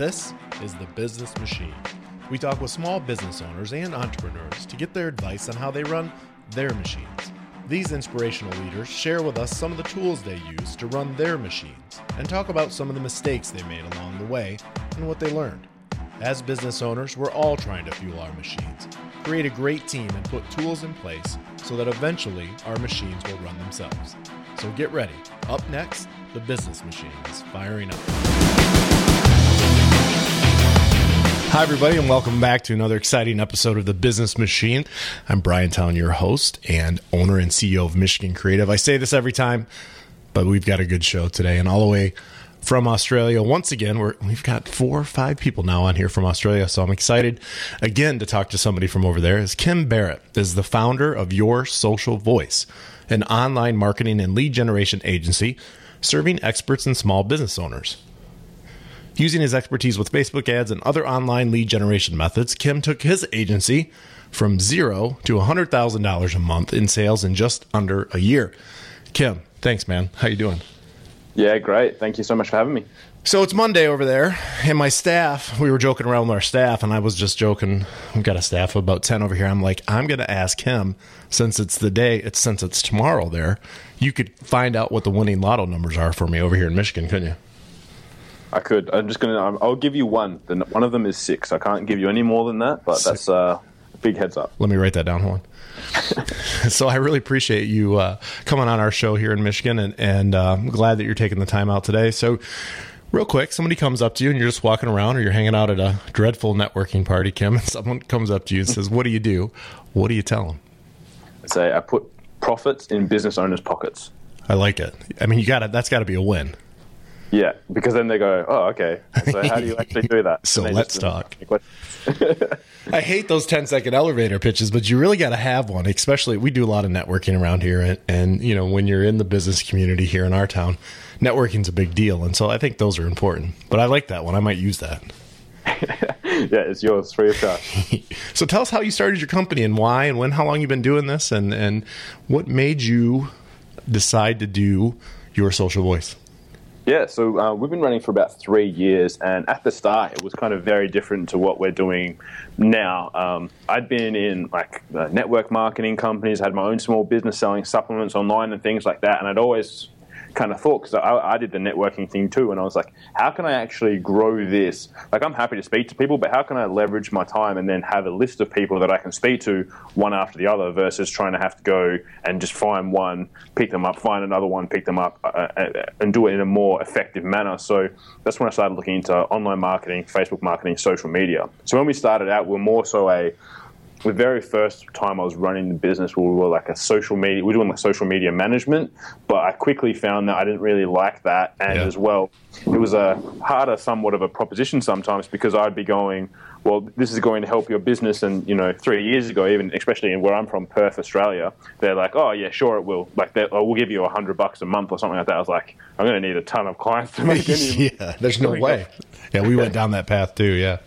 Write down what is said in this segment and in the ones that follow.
This is the Business Machine. We talk with small business owners and entrepreneurs to get their advice on how they run their machines. These inspirational leaders share with us some of the tools they use to run their machines and talk about some of the mistakes they made along the way and what they learned. As business owners, we're all trying to fuel our machines, create a great team, and put tools in place so that eventually our machines will run themselves. So get ready. Up next, the business machine is firing up. Hi, everybody, and welcome back to another exciting episode of The Business Machine. I'm Brian Town, your host and owner and CEO of Michigan Creative. I say this every time, but we've got a good show today, and all the way from Australia. Once again, we're, we've got four or five people now on here from Australia, so I'm excited again to talk to somebody from over there. Is Kim Barrett is the founder of Your Social Voice, an online marketing and lead generation agency serving experts and small business owners. Using his expertise with Facebook ads and other online lead generation methods, Kim took his agency from zero to $100,000 a month in sales in just under a year. Kim, thanks, man. How you doing? Yeah, great. Thank you so much for having me. So it's Monday over there, and my staff, we were joking around with our staff, and I was just joking. We've got a staff of about 10 over here. I'm like, I'm going to ask him, since it's the day, it's since it's tomorrow there, you could find out what the winning lotto numbers are for me over here in Michigan, couldn't you? I could. I'm just gonna. I'll give you one. One of them is six. I can't give you any more than that, but that's uh, a big heads up. Let me write that down. Hold on. so I really appreciate you uh, coming on our show here in Michigan, and, and uh, I'm glad that you're taking the time out today. So, real quick, somebody comes up to you and you're just walking around, or you're hanging out at a dreadful networking party, Kim, and someone comes up to you and says, "What do you do?" What do you tell them? I say I put profits in business owners' pockets. I like it. I mean, you got to That's got to be a win. Yeah, because then they go, oh, okay. So how do you actually do that? so let's talk. I hate those 10 second elevator pitches, but you really got to have one. Especially, we do a lot of networking around here, and, and you know when you're in the business community here in our town, networking's a big deal, and so I think those are important. But I like that one. I might use that. yeah, it's yours free of charge. so tell us how you started your company and why, and when, how long you've been doing this, and and what made you decide to do your social voice. Yeah, so uh, we've been running for about three years, and at the start, it was kind of very different to what we're doing now. Um, I'd been in like network marketing companies, had my own small business selling supplements online and things like that, and I'd always kind of thought because I, I, did the networking thing too, and I was like, how can I actually grow this? Like, I'm happy to speak to people, but how can I leverage my time and then have a list of people that I can speak to one after the other versus trying to have to go and just find one, pick them up, find another one, pick them up, uh, uh and do it in a more effective manner. So that's when I started looking into online marketing, Facebook marketing, social media. So when we started out, we we're more so a the very first time I was running the business, we were like a social media, we were doing like social media management, but I quickly found that I didn't really like that. And yeah. as well, it was a harder, somewhat of a proposition sometimes because I'd be going, well, this is going to help your business. And, you know, three years ago, even, especially in where I'm from, Perth, Australia, they're like, oh, yeah, sure, it will. Like, oh, we'll give you a hundred bucks a month or something like that. I was like, I'm going to need a ton of clients to make any. yeah, there's no way. Yeah, we went down that path too. Yeah.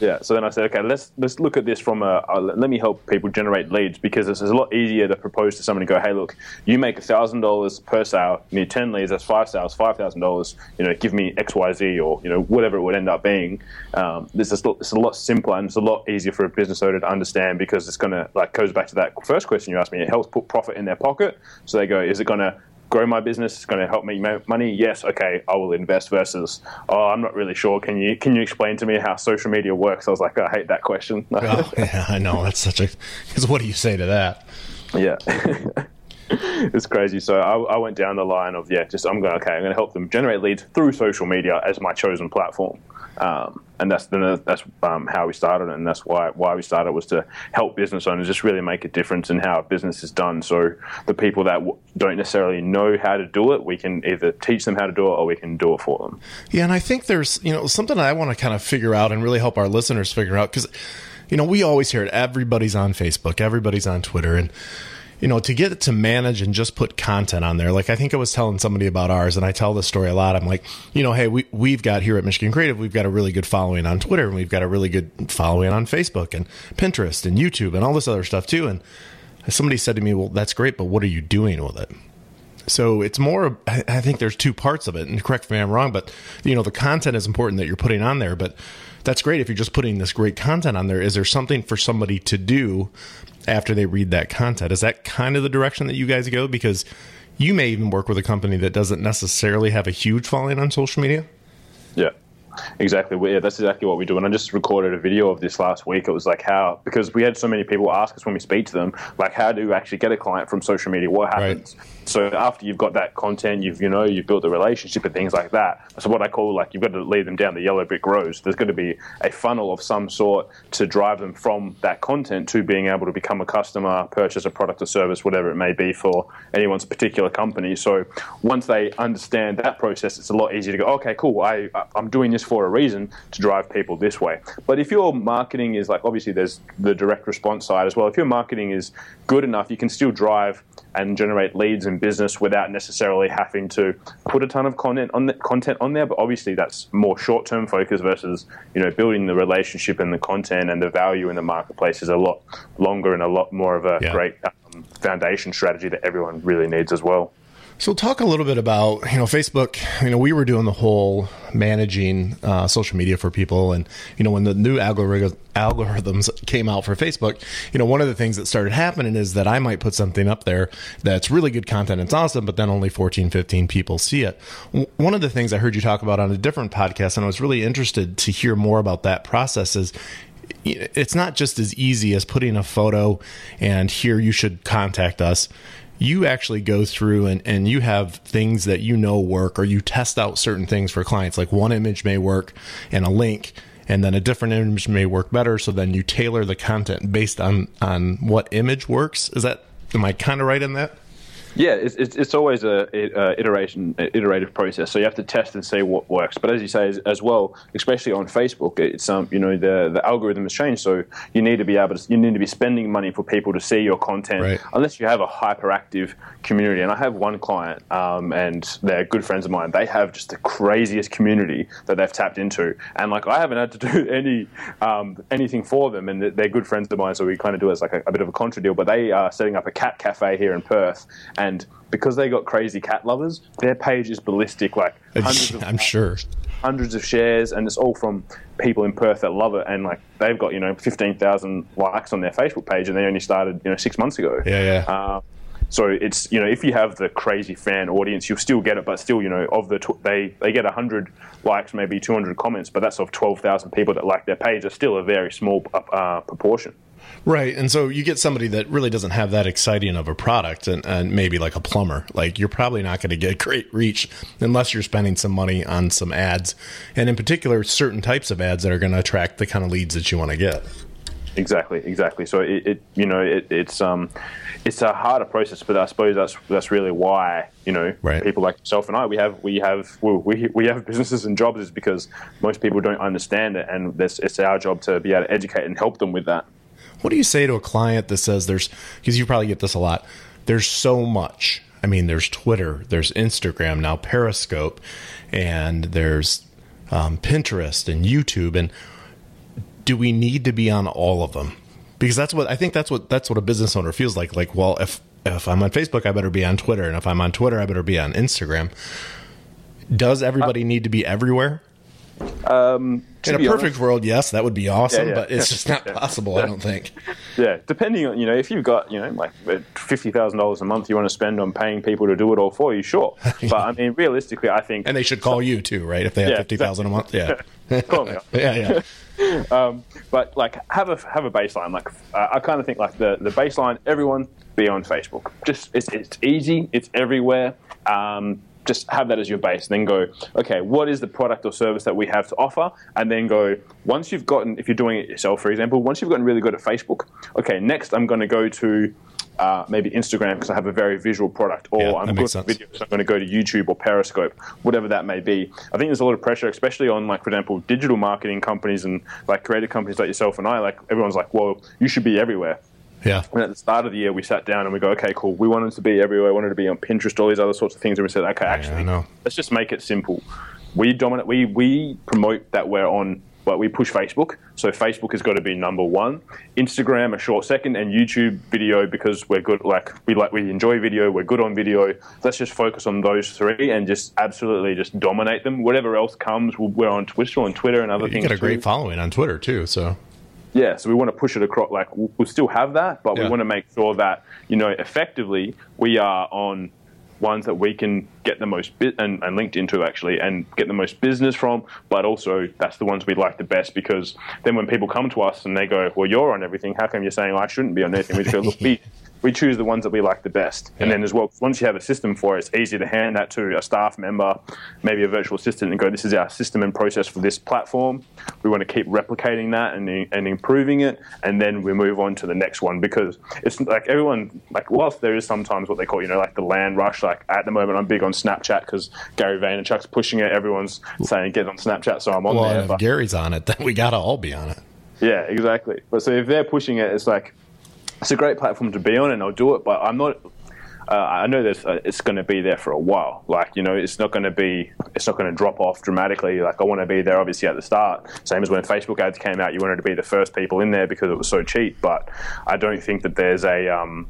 Yeah. So then I said, okay, let's let's look at this from a, a let me help people generate leads because it's, a lot easier to propose to someone and go, hey, look, you make thousand dollars per sale, you need ten leads, that's five sales, five thousand dollars. You know, give me X, Y, Z, or you know whatever it would end up being. Um, this is it's a lot simpler and it's a lot easier for a business owner to understand because it's going to like goes back to that first question you asked me. It helps put profit in their pocket. So they go, is it going to grow my business? It's going to help me make money. Yes, okay, I will invest. Versus, oh, I'm not really sure. Can you can you explain to me how social media works? I was like, I hate that question. oh, yeah, I know that's such a. Because what do you say to that? Yeah. it's crazy. So I, I, went down the line of yeah, just I'm going okay. I'm going to help them generate leads through social media as my chosen platform. Um, and that's that's um, how we started, and that's why why we started was to help business owners just really make a difference in how business is done. So the people that w- don't necessarily know how to do it, we can either teach them how to do it, or we can do it for them. Yeah, and I think there's you know something I want to kind of figure out and really help our listeners figure out because you know we always hear it. Everybody's on Facebook, everybody's on Twitter, and you know, to get it to manage and just put content on there. Like I think I was telling somebody about ours, and I tell this story a lot. I'm like, you know, hey, we we've got here at Michigan Creative, we've got a really good following on Twitter, and we've got a really good following on Facebook and Pinterest and YouTube and all this other stuff too. And somebody said to me, well, that's great, but what are you doing with it? so it's more. I think there's two parts of it, and correct me if I'm wrong, but you know the content is important that you're putting on there, but that's great if you're just putting this great content on there. Is there something for somebody to do after they read that content? Is that kind of the direction that you guys go? Because you may even work with a company that doesn't necessarily have a huge following on social media. Yeah. Exactly. Yeah, that's exactly what we do. And I just recorded a video of this last week. It was like how because we had so many people ask us when we speak to them, like how do you actually get a client from social media? What happens? Right. So after you've got that content, you've you know you've built the relationship and things like that. So what I call like you've got to lead them down the yellow brick road. There's going to be a funnel of some sort to drive them from that content to being able to become a customer, purchase a product or service, whatever it may be for anyone's particular company. So once they understand that process, it's a lot easier to go. Okay, cool. I I'm doing this for a reason to drive people this way. But if your marketing is like obviously there's the direct response side as well. If your marketing is good enough, you can still drive and generate leads and business without necessarily having to put a ton of content on the, content on there. But obviously, that's more short term focus versus you know building the relationship and the content and the value in the marketplace is a lot longer and a lot more of a yeah. great um, foundation strategy that everyone really needs as well. So talk a little bit about you know Facebook. You know we were doing the whole managing uh, social media for people, and you know when the new algorithm, algorithms came out for Facebook, you know one of the things that started happening is that I might put something up there that's really good content, it's awesome, but then only 14, 15 people see it. One of the things I heard you talk about on a different podcast, and I was really interested to hear more about that process is it's not just as easy as putting a photo and here you should contact us you actually go through and, and you have things that you know work or you test out certain things for clients. Like one image may work and a link and then a different image may work better. So then you tailor the content based on on what image works. Is that am i kind of right in that yeah, it's, it's, it's always a, a, iteration, iterative process. So you have to test and see what works. But as you say as, as, well, especially on Facebook, it's um, you know the the algorithm has changed. So you need to be able to you need to be spending money for people to see your content, right. unless you have a hyperactive community. And I have one client, um, and they're good friends of mine. They have just the craziest community that they've tapped into, and like I haven't had to do any um, anything for them, and they're good friends of mine. So we kind of do it as like a, a bit of a contra deal. But they are setting up a cat cafe here in Perth and because they got crazy cat lovers, their page is ballistic. Like hundreds of, I'm sure hundreds of shares, and it's all from people in Perth that love it. And like they've got you know fifteen thousand likes on their Facebook page, and they only started you know six months ago. Yeah, yeah. Uh, so it's you know if you have the crazy fan audience, you'll still get it, but still you know of the tw- they they get hundred likes, maybe two hundred comments, but that's of twelve thousand people that like their page. It's still a very small uh, proportion. Right. And so you get somebody that really doesn't have that exciting of a product and, and maybe like a plumber. Like you're probably not going to get great reach unless you're spending some money on some ads. And in particular, certain types of ads that are going to attract the kind of leads that you want to get. Exactly, exactly. So it, it you know, it, it's um, it's a harder process, but I suppose that's that's really why you know right. people like yourself and I we have we have we we have businesses and jobs is because most people don't understand it, and it's our job to be able to educate and help them with that. What do you say to a client that says there's, because you probably get this a lot, there's so much. I mean, there's Twitter, there's Instagram, now Periscope, and there's um, Pinterest and YouTube. And do we need to be on all of them? Because that's what I think that's what that's what a business owner feels like. Like, well, if if I'm on Facebook, I better be on Twitter, and if I'm on Twitter, I better be on Instagram. Does everybody uh, need to be everywhere? Um, in a perfect honest, world, yes, that would be awesome, yeah, yeah. but it's just not yeah. possible. I don't think. Yeah, depending on you know if you've got you know like fifty thousand dollars a month you want to spend on paying people to do it all for you, sure. But I mean, realistically, I think and they should call so, you too, right? If they have fifty thousand exactly. a month, yeah. call me. Yeah, yeah. um, but like have a have a baseline. Like uh, I kind of think like the the baseline. Everyone be on Facebook. Just it's it's easy. It's everywhere. Um, just have that as your base. and Then go, okay, what is the product or service that we have to offer? And then go, once you've gotten, if you're doing it yourself, for example, once you've gotten really good at Facebook, okay, next I'm going to go to uh, maybe Instagram because I have a very visual product, or yeah, I'm good at videos, so I'm going to go to YouTube or Periscope, whatever that may be. I think there's a lot of pressure, especially on like, for example, digital marketing companies and like creative companies like yourself and I. Like everyone's like, well, you should be everywhere. Yeah. And at the start of the year, we sat down and we go, okay, cool. We wanted to be everywhere. We wanted to be on Pinterest, all these other sorts of things. And we said, okay, actually, yeah, let's just make it simple. We dominate. We we promote that we're on but we push Facebook. So Facebook has got to be number one. Instagram a short second, and YouTube video because we're good. Like we like we enjoy video. We're good on video. Let's just focus on those three and just absolutely just dominate them. Whatever else comes, we're on Twitter, on Twitter, and other things. You things. got a great too. following on Twitter too. So Yeah, so we want to push it across. Like we'll still have that, but Yeah. we want to make sure that you know effectively we are on ones that we can get the most bit and, and linked into actually and get the most business from but also that's the ones we like the best because then when people come to us and they go well you're on everything how come you're saying i shouldn't be on anything we just go look we we choose the ones that we like the best. And then as well once you have a system for it it's easy to hand that to a staff member maybe a virtual assistant and go this is our system and process for this platform. We want to keep replicating that and, and improving it and then we move on to the next one. Because it's like everyone like whilst there is sometimes what they call you know like the land rush like at the moment i'm big on snapchat because gary vaynerchuk's pushing it. Everyone's saying get on snapchat so i'm on well, there if but- Gary's on it, then we got to all be on it. yeah, exactly. But so if they're pushing it, it's like it's a great platform to be on, and I'll do it. But I'm not. Uh, I know that uh, it's going to be there for a while. Like you know, it's not going to be. It's not going to drop off dramatically. Like I want to be there, obviously at the start. Same as when Facebook ads came out, you wanted to be the first people in there because it was so cheap. But I don't think that there's a. Um,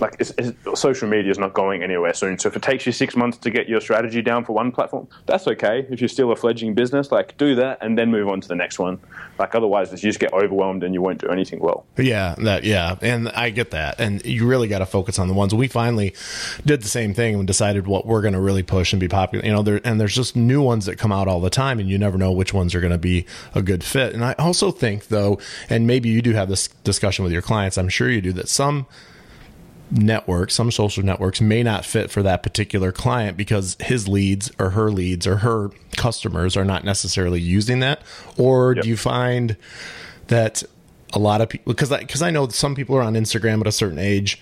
like it's, it's, social media is not going anywhere soon. So if it takes you six months to get your strategy down for one platform, that's okay. If you're still a fledgling business, like do that and then move on to the next one. Like otherwise, you just get overwhelmed and you won't do anything well. Yeah, that yeah, and I get that. And you really got to focus on the ones. We finally did the same thing and decided what we're going to really push and be popular. You know, there and there's just new ones that come out all the time, and you never know which ones are going to be a good fit. And I also think though, and maybe you do have this discussion with your clients. I'm sure you do that some networks, some social networks may not fit for that particular client because his leads or her leads or her customers are not necessarily using that. Or Yep. do you find that a lot of people because I because I know some people are on Instagram at a certain age.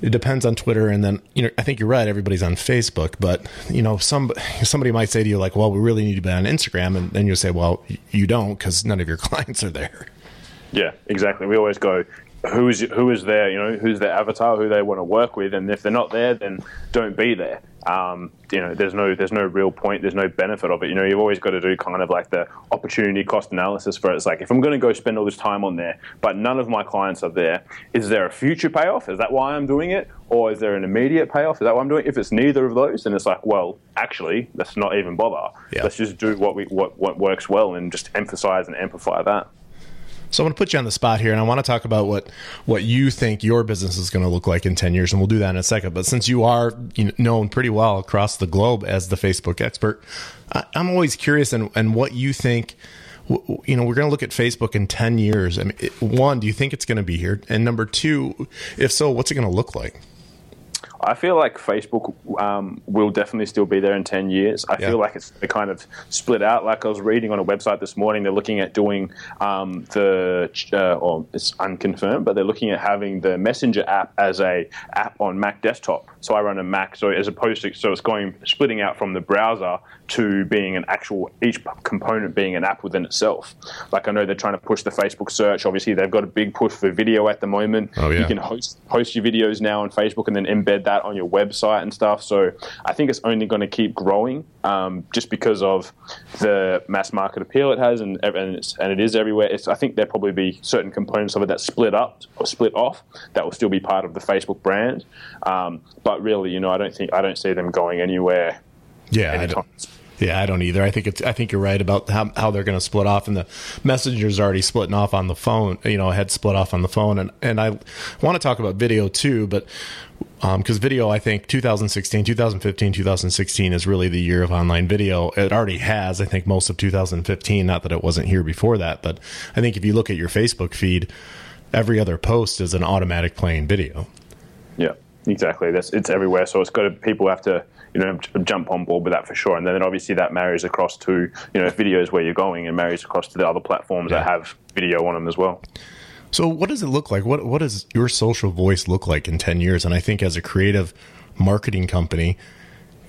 It depends on Twitter, and then you know I think you're right. Everybody's on Facebook, but you know some somebody might say to you like, "Well, we really need to be on Instagram," and then you say, "Well, you don't because none of your clients are there." Yeah, exactly. We always go, who is who is there? You know, who's their avatar? Who they want to work with? And if they're not there, then don't be there. Um, you know, there's no there's no real point. There's no benefit of it. You know, you've always got to do kind of like the opportunity cost analysis for it. It's like if I'm going to go spend all this time on there, but none of my clients are there, is there a future payoff? Is that why I'm doing it, or is there an immediate payoff? Is that why I'm doing it? If it's neither of those, then it's like, well, actually, let's not even bother. Yeah. Let's just do what we what what works well and just emphasize and amplify that. So I'm going to put you on the spot here, and I want to talk about what what you think your business is going to look like in ten years, and we'll do that in a second. But since you are you know, known pretty well across the globe as the Facebook expert, I, I'm always curious and and what you think. You know, we're going to look at Facebook in ten years. I mean, it- one, do you think it's going to be here? And number two, if so, what's it going to look like? I feel like Facebook um, will definitely still be there in 10 years. I Yeah. feel like it's kind of split out. Like I was reading on a website this morning, they're looking at doing um, the, uh, or it's unconfirmed, but they're looking at having the Messenger app as a app on Mac desktop. So I run a Mac, so as opposed to, so it's going, splitting out from the browser to being an actual, each component being an app within itself. Like I know they're trying to push the Facebook search. Obviously, they've got a big push for video at the moment. Oh, yeah. You can host host your videos now on Facebook and then embed that on your website and stuff. So I think it's only going to keep growing, um, just because of the mass market appeal it has, and and, it's, and it is everywhere. It's, I think there'll probably be certain components of it that split up or split off that will still be part of the Facebook brand. Um, but really, you know, I don't think I don't see them going anywhere. Yeah, I don't, yeah, I don't either. I think it's. I think you're right about how, how they're going to split off, and the messenger's already splitting off on the phone. You know, had split off on the phone, and and I want to talk about video too, but Um, because video, I think 2016, 2015, 2016 is really the year of online video. It already has, I think, most of 2015. Not that it wasn't here before that, but I think if you look at your Facebook feed, every other post is an automatic playing video. Yeah, exactly. That's it's everywhere. So it's got to people have to you know jump on board with that for sure. And then obviously that marries across to you know videos where you're going and marries across to the other platforms that have video on them as well. So, what does it look like? What What does your social voice look like in ten years? And I think as a creative marketing company,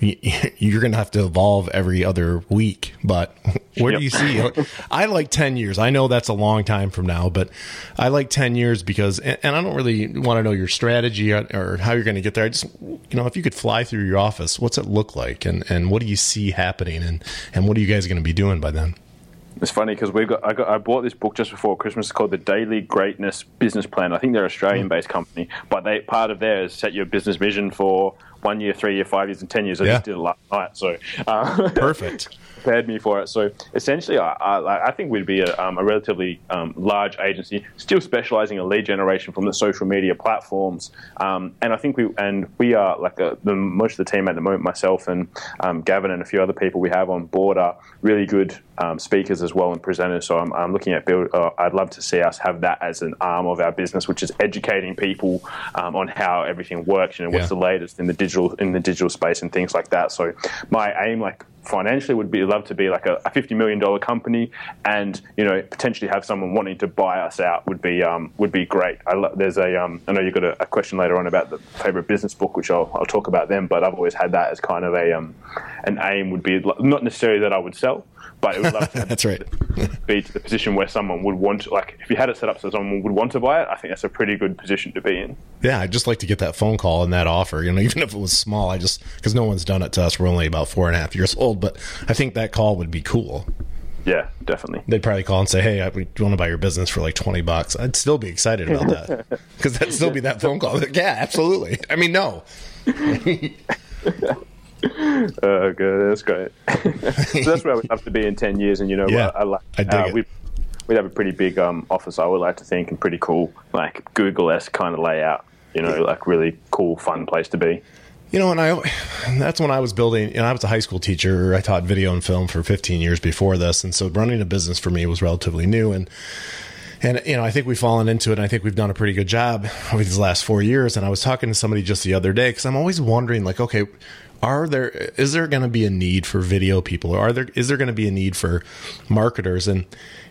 you're going to have to evolve every other week. But where do you see? I like ten years. I know that's a long time from now, but I like ten years because, and, I don't really want to know your strategy or, or how you're going to get there. I just, you know, if you could fly through your office, what's it look like, and and what do you see happening, and and what are you guys going to be doing by then? It's funny because we've got I, got I bought this book just before Christmas. It's called the Daily Greatness Business Plan. I think they're an Australian-based company, but they part of theirs set your business vision for one year, three year, five years, and ten years. I Yeah. just did it last night, so uh, Perfect. prepared me for it. So essentially, I, I, I think we'd be a, um, a relatively um, large agency, still specialising in lead generation from the social media platforms. Um, and I think we and we are like a, the most of the team at the moment, myself and um, Gavin and a few other people we have on board are really good um, speakers as well and presenters. So I'm, I'm looking at build. Uh, I'd love to see us have that as an arm of our business, which is educating people um, on how everything works. You know, what's Yeah. the latest in the digital in the digital space and things like that. So my aim, like financially, would be love to be like a, a fifty million dollar company, and you know potentially have someone wanting to buy us out would be um, would be great. I lo- there's a um, I know you've got a, a question later on about the favorite business book, which I'll, I'll talk about then. But I've always had that as kind of a um, an aim would be not necessarily that I would sell. But it would love to That's right. be to the position where someone would want, to, like, if you had it set up so someone would want to buy it, I think that's a pretty good position to be in. Yeah, I'd just like to get that phone call and that offer. You know, even if it was small, I just because no one's done it to us. We're only about four and a half years old, but I think that call would be cool. Yeah, definitely. They'd probably call and say, "Hey, I, we want to buy your business for like twenty bucks." I'd still be excited about that because that'd still be that phone call. Like, yeah, absolutely. I mean, no, Uh, good, that's great. so that's where we'd love to be in ten years, and you know, Yeah, I, I like. I dig uh, it. We, we'd have a pretty big um, office, I would like to think, and pretty cool, like Google esque kind of layout. You know, like really cool, fun place to be. You know, and I that's when I was building, and I was a high school teacher. I taught video and film for 15 years before this, and so running a business for me was relatively new. And and you know, I think we've fallen into it. and I think we've done a pretty good job over these last four years. And I was talking to somebody just the other day because I'm always wondering, like, okay, are there is there going to be a need for video people? Or are there is there going to be a need for marketers? And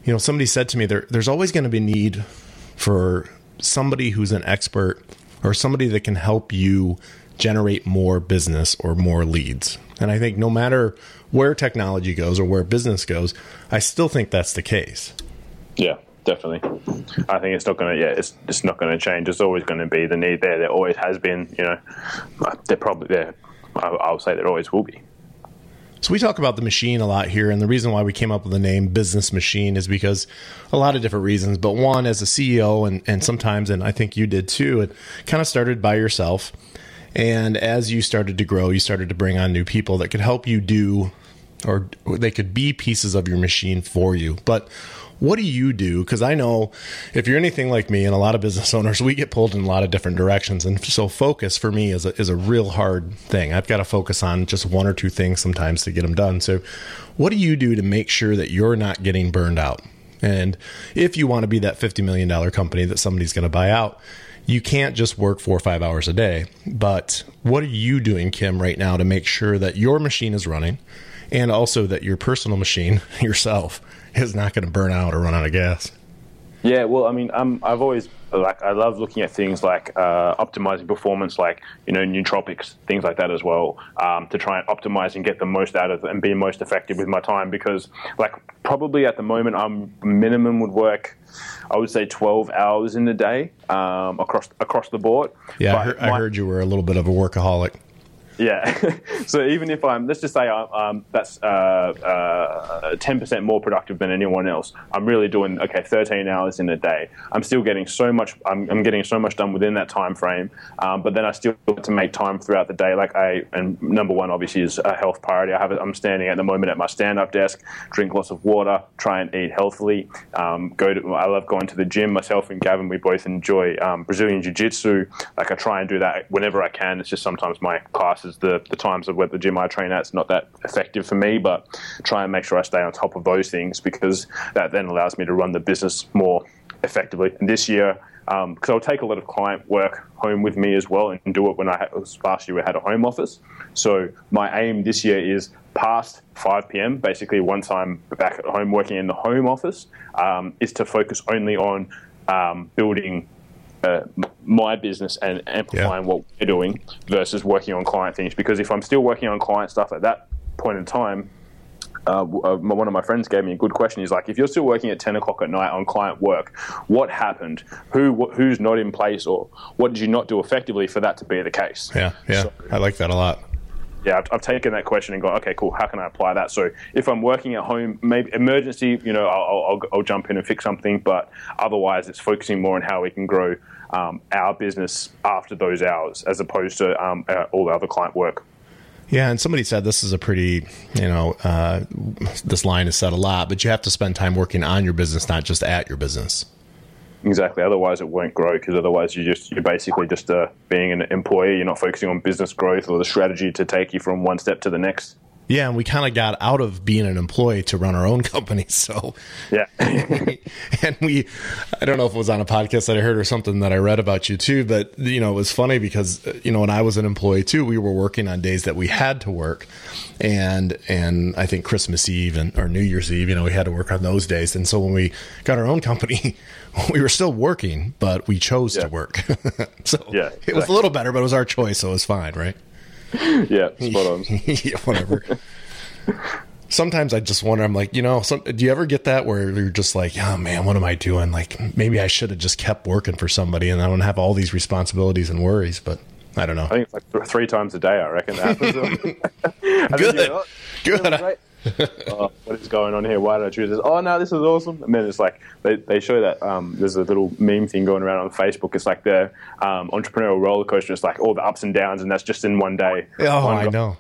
you know, somebody said to me, there there's always going to be need for somebody who's an expert or somebody that can help you generate more business or more leads. And I think no matter where technology goes or where business goes, I still think that's the case. Yeah, definitely. I think it's not going to. Yeah, it's it's not going to change. There's always going to be the need there. There always has been. You know, there probably there. I- I'll say there always will be. So we talk about the machine a lot here, and the reason why we came up with the name Business Machine is because a lot of different reasons. But one, as a CEO, and and sometimes, and I think you did too, it kind of started by yourself. And as you started to grow, you started to bring on new people that could help you do, or they could be pieces of your machine for you. But what do you do? Because I know if you're anything like me and a lot of business owners, we get pulled in a lot of different directions. And so focus for me is a, is a real hard thing. I've got to focus on just one or two things sometimes to get them done. So what do you do to make sure that you're not getting burned out? And if you want to be that $50 million company that somebody's going to buy out, you can't just work four or five hours a day. But what are you doing, Kim, right now to make sure that your machine is running and also that your personal machine, yourself, is not going to burn out or run out of gas? Yeah, well, I mean, um, I've always like I love looking at things like uh, optimizing performance, like you know nootropics, things like that as well, um, to try and optimize and get the most out of it and be most effective with my time. Because like probably at the moment, I'm minimum would work, I would say twelve hours in a day um, across across the board. Yeah, I heard, I my- heard you were a little bit of a workaholic. Yeah. so even if I'm, let's just say I'm, um, that's uh, ten percent more productive than anyone else, I'm really doing okay, thirteen hours in a day. I'm still getting so much. I'm, I'm getting so much done within that time frame. Um, but then I still have to make time throughout the day. Like I, and number one obviously is a health priority. I have. I'm standing at the moment at my stand-up desk, drink lots of water, try and eat healthily. Um, go to. I love going to the gym. Myself and Gavin, we both enjoy um, Brazilian jiu-jitsu. Like I try and do that whenever I can. It's just sometimes my the the times of where the gym I train at, is not that effective for me. But try and make sure I stay on top of those things because that then allows me to run the business more effectively. And this year, because I'll take a lot of client work home with me as well and do it when I had, last year we had a home office. So my aim this year is past 5 p.m. Basically, once I'm back at home working in the home office, um, is to focus only on um, building uh, my business and amplifying what we're doing versus working on client things. Because if I'm still working on client stuff at that point in time, uh, uh, one of my friends gave me a good question. He's like, if you're still working at 10 o'clock at night on client work, what happened? Who wh- who's not in place, or what did you not do effectively for that to be the case? Yeah, yeah, So- I like that a lot. yeah, I've, I've, taken that question and gone, okay, cool. How can I apply that? So if I'm working at home, maybe emergency, you know, I'll, I'll, I'll jump in and fix something. But otherwise, it's focusing more on how we can grow um, our business after those hours, as opposed to um, uh, all the other client work. Yeah, and somebody said this is a pretty, you know, uh, this line is said a lot, but you have to spend time working on your business, not just at your business. Exactly. Otherwise, it won't grow because otherwise you just you're basically just uh, being an employee. You're not focusing on business growth or the strategy to take you from one step to the next. Yeah, and we kind of got out of being an employee to run our own company. So yeah, and we, I don't know if it was on a podcast that I heard or something that I read about you too, but you know it was funny because uh, you know when I was an employee too, we were working on days that we had to work, and and I think Christmas Eve and or New Year's Eve, you know, we had to work on those days, and so when we got our own company. We were still working, but we chose yeah. to work. so yeah, exactly. it was a little better, but it was our choice, so it was fine, right? yeah, spot on. yeah, whatever. Sometimes I just wonder. I'm like, you know, some, do you ever get that where you're just like, oh man, what am I doing? Like, maybe I should have just kept working for somebody, and I don't have all these responsibilities and worries. But I don't know. I think it's like three times a day. I reckon that Good. You know, Good. oh, what is going on here? Why did I choose this? Oh no, this is awesome. And then it's like they, they show that um, there's a little meme thing going around on Facebook. It's like the um, entrepreneurial roller coaster. It's like all the ups and downs, and that's just in one day. Oh, one I know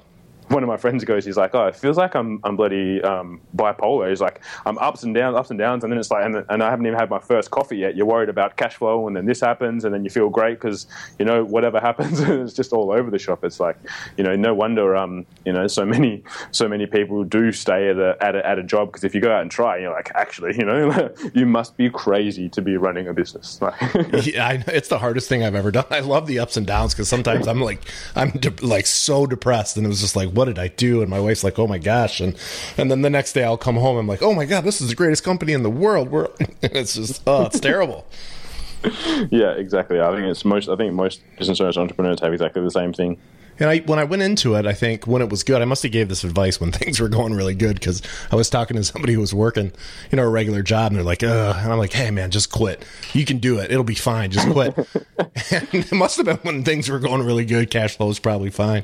one of my friends goes, he's like, oh, it feels like I'm, I'm bloody um, bipolar. He's like, I'm ups and downs, ups and downs, and then it's like, and, and I haven't even had my first coffee yet. You're worried about cash flow, and then this happens, and then you feel great because you know whatever happens, it's just all over the shop. It's like, you know, no wonder, um, you know, so many, so many people do stay at a at a, at a job because if you go out and try, you're like, actually, you know, you must be crazy to be running a business. yeah, I, it's the hardest thing I've ever done. I love the ups and downs because sometimes I'm like, I'm de- like so depressed, and it was just like, what did I do? And my wife's like, oh my gosh. And, and then the next day I'll come home. I'm like, oh my God, this is the greatest company in the world. We're, it's just, oh, it's terrible. yeah, exactly. I think it's most, I think most business owners, entrepreneurs have exactly the same thing. And I, when I went into it, I think when it was good, I must have gave this advice when things were going really good because I was talking to somebody who was working, you know, a regular job, and they're like, "Ugh," and I'm like, "Hey, man, just quit. You can do it. It'll be fine. Just quit." and it must have been when things were going really good. Cash flow is probably fine,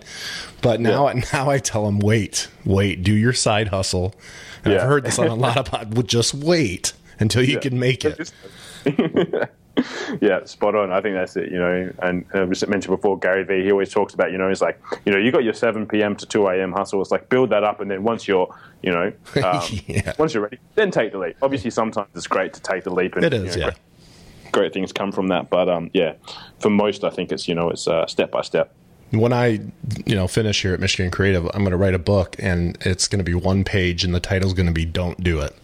but now, yeah. now I tell them, "Wait, wait, do your side hustle." And yeah. I've heard this on a lot of pod. Just wait until you yeah. can make it. yeah, spot on. I think that's it. You know, and uh, we mentioned before, Gary Vee. He always talks about, you know, he's like, you know, you got your seven p.m. to two a.m. hustle. It's like build that up, and then once you're, you know, um, yeah. once you're ready, then take the leap. Obviously, sometimes it's great to take the leap, and it is, you know, yeah. Great, great, things come from that. But um, yeah, for most, I think it's you know, it's uh, step by step when I, you know, finish here at Michigan Creative, I'm going to write a book, and it's going to be one page, and the title's going to be "Don't Do It."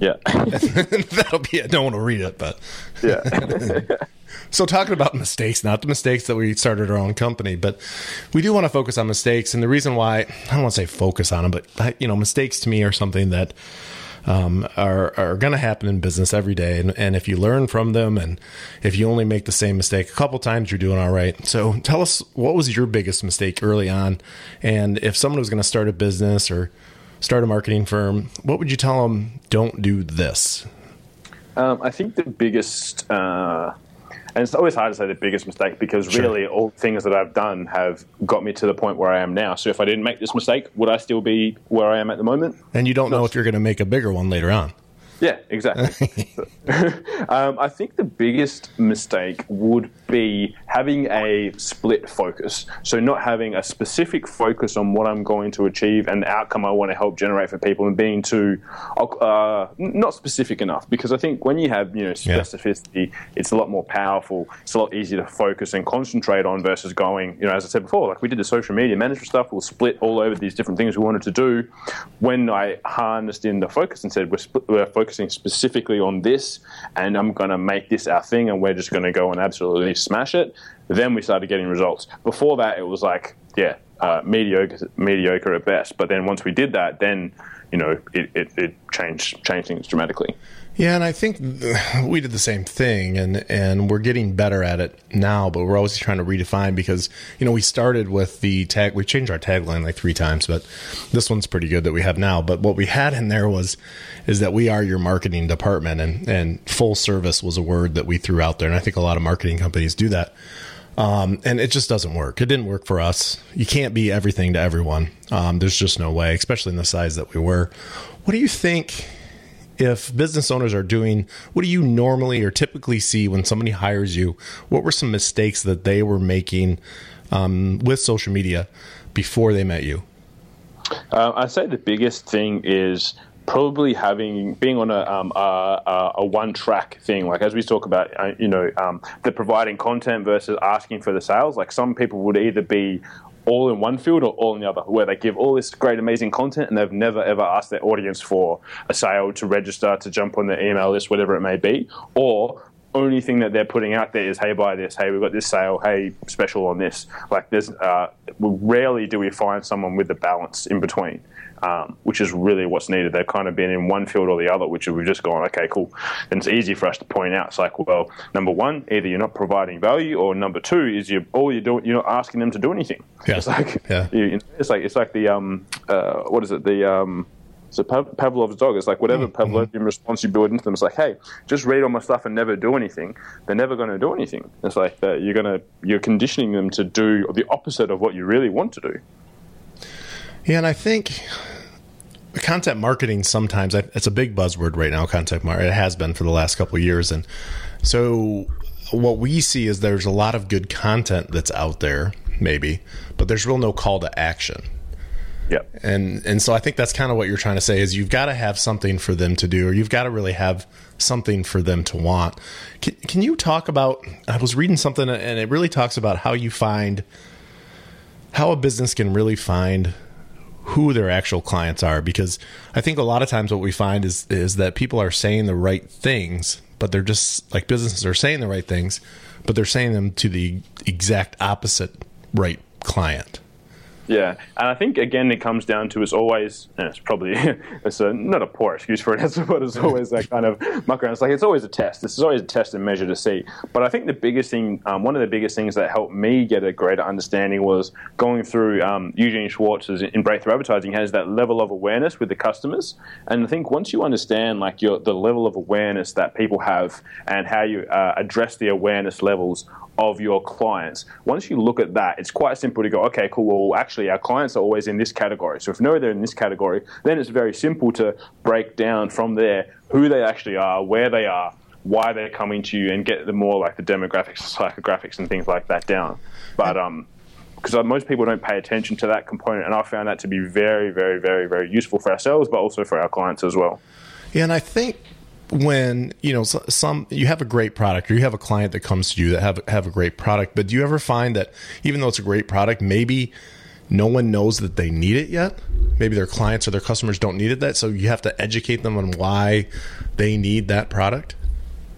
Yeah. That'll be it. Don't want to read it, but. Yeah. so, talking about mistakes, not the mistakes that we started our own company, but we do want to focus on mistakes. And the reason why, I don't want to say focus on them, but, you know, mistakes to me are something that. Um, are are going to happen in business every day, and, and if you learn from them, and if you only make the same mistake a couple times, you're doing all right. So tell us what was your biggest mistake early on, and if someone was going to start a business or start a marketing firm, what would you tell them? Don't do this. Um, I think the biggest, uh, and it's always hard to say the biggest mistake because sure. really all things that I've done have got me to the point where I am now. So if I didn't make this mistake, would I still be where I am at the moment? And you don't know if you're going to make a bigger one later on. Yeah, exactly. um, I think the biggest mistake would be having a split focus. So, not having a specific focus on what I'm going to achieve and the outcome I want to help generate for people, and being too uh, not specific enough. Because I think when you have you know specificity, yeah. it's a lot more powerful. It's a lot easier to focus and concentrate on versus going. You know, as I said before, like we did the social media management stuff, we'll split all over these different things we wanted to do. When I harnessed in the focus and said we're, split, we're focusing specifically on this, and I'm going to make this our thing, and we're just going to go and absolutely smash it. Then we started getting results. Before that, it was like, yeah, uh, mediocre, mediocre at best. But then once we did that, then you know, it, it, it changed changed things dramatically. Yeah, and I think we did the same thing, and and we're getting better at it now. But we're always trying to redefine because you know we started with the tag. We changed our tagline like three times, but this one's pretty good that we have now. But what we had in there was is that we are your marketing department, and and full service was a word that we threw out there, and I think a lot of marketing companies do that. Um, and it just doesn't work. It didn't work for us. You can't be everything to everyone. Um, there's just no way, especially in the size that we were. What do you think if business owners are doing? What do you normally or typically see when somebody hires you? What were some mistakes that they were making um, with social media before they met you? Uh, I'd say the biggest thing is probably having being on a um, a, a, one track thing. Like as we talk about, uh, you know, um, the providing content versus asking for the sales. Like some people would either be all in one field or all in the other, where they give all this great, amazing content and they've never ever asked their audience for a sale to register, to jump on their email list, whatever it may be, or only thing that they're putting out there is, hey, buy this, hey, we've got this sale, hey, special on this. Like, there's uh, rarely do we find someone with the balance in between, um, which is really what's needed. They've kind of been in one field or the other, which we've just gone, okay, cool. And it's easy for us to point out. It's like, well, number one, either you're not providing value, or number two is you all you're doing, you're not asking them to do anything. Yeah. It's like, yeah. You, it's like it's like the um, uh, what is it the um, so Pavlov's dog. It's like whatever mm-hmm. Pavlovian response you build into them. It's like, hey, just read all my stuff and never do anything. They're never going to do anything. It's like that you're gonna you're conditioning them to do the opposite of what you really want to do. Yeah, and I think content marketing sometimes it's a big buzzword right now. Content marketing it has been for the last couple of years, and so what we see is there's a lot of good content that's out there, maybe, but there's real no call to action. Yeah. And and so I think that's kind of what you're trying to say is you've got to have something for them to do or you've got to really have something for them to want. Can, can you talk about I was reading something and it really talks about how you find how a business can really find who their actual clients are because I think a lot of times what we find is is that people are saying the right things but they're just like businesses are saying the right things but they're saying them to the exact opposite right client. Yeah, and I think again it comes down to it's always it's probably it's a, not a poor excuse for it, but it's always that kind of muck around. It's like it's always a test. This is always a test and measure to see. But I think the biggest thing, um, one of the biggest things that helped me get a greater understanding was going through um, Eugene Schwartz's in Breakthrough Advertising has that level of awareness with the customers, and I think once you understand like your the level of awareness that people have and how you uh, address the awareness levels of your clients. Once you look at that, it's quite simple to go, okay, cool, well, actually, our clients are always in this category. So if know they're in this category, then it's very simple to break down from there who they actually are, where they are, why they're coming to you, and get the more like the demographics, psychographics, and things like that down. But, um, because most people don't pay attention to that component, and I found that to be very, very, very, very useful for ourselves, but also for our clients as well. Yeah, and I think when you know some you have a great product or you have a client that comes to you that have have a great product but do you ever find that even though it's a great product maybe no one knows that they need it yet? Maybe their clients or their customers don't need it that so you have to educate them on why they need that product?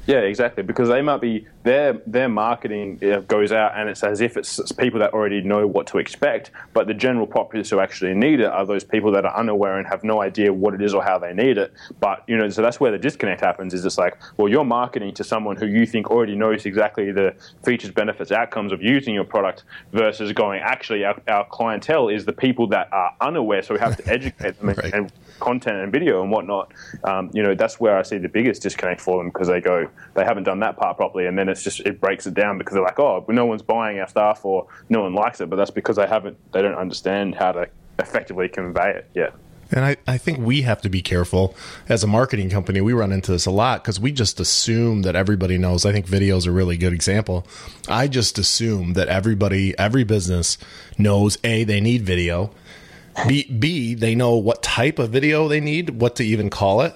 Yeah exactly because they might be their their marketing goes out and it's as if it's, it's, people that already know what to expect, but the general populace who actually need it are those people that are unaware and have no idea what it is or how they need it. But you know, so that's where the disconnect happens. Is it's like, well, you're marketing to someone who you think already knows exactly the features, benefits, outcomes of using your product, versus going, actually, our, our clientele is the people that are unaware, so we have to educate them right. and, content and video and whatnot. Um, you know, that's where I see the biggest disconnect for them because they go, they haven't done that part properly, and then it's just it breaks it down because they're like, oh, no one's buying our stuff or no one likes it, but that's because they haven't they don't understand how to effectively convey it yet. And I, I think we have to be careful as a marketing company. We run into this a lot because we just assume that everybody knows. I think video is a really good example. I just assume that everybody, every business knows A, they need video. B, B, they know what type of video they need, what to even call it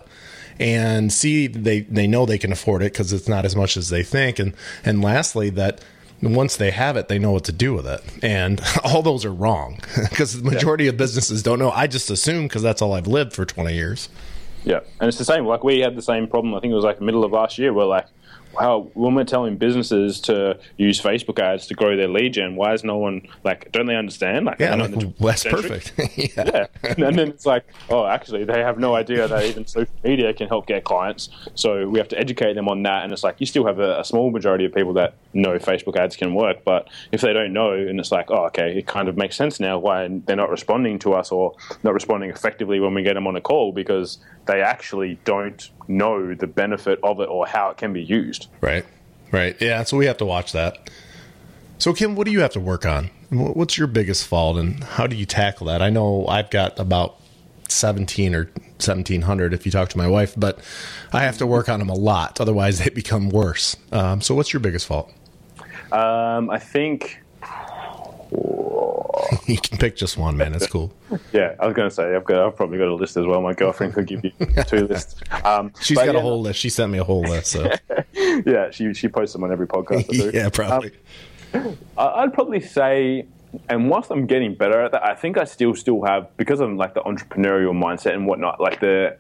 and see they they know they can afford it because it's not as much as they think. And and lastly that once they have it they know what to do with it. And all those are wrong because the majority yeah. of businesses don't know. I just assume because that's all i've lived for 20 years. Yeah. And it's the same. Like we had the same problem i think it was like middle of last year where like how when we're telling businesses to use Facebook ads to grow their lead gen, why is no one like? Don't they understand? Like, yeah, like, well, that's perfect. yeah. yeah. and then it's like, oh, actually, they have no idea that even social media can help get clients. So we have to educate them on that. And it's like you still have a, a small majority of people that know Facebook ads can work, but if they don't know, and it's like, oh, okay, it kind of makes sense now why they're not responding to us or not responding effectively when we get them on a call because they actually don't know the benefit of it or how it can be used. Right. Right. Yeah. So we have to watch that. So, Kim, what do you have to work on? What's your biggest fault, and how do you tackle that? I know I've got about 17 or 1700 if you talk to my wife, but I have to work on them a lot. Otherwise, they become worse. Um, so, what's your biggest fault? Um, I think. you can pick just one, man. That's cool. Yeah, I was going to say I've got. I've probably got a list as well. My girlfriend could give you two lists. Um, She's got yeah, a whole list. She sent me a whole list. So. yeah, she she posts them on every podcast. yeah, probably. Um, I'd probably say and whilst I'm getting better at that, I think I still still have because of like the entrepreneurial mindset and whatnot, like the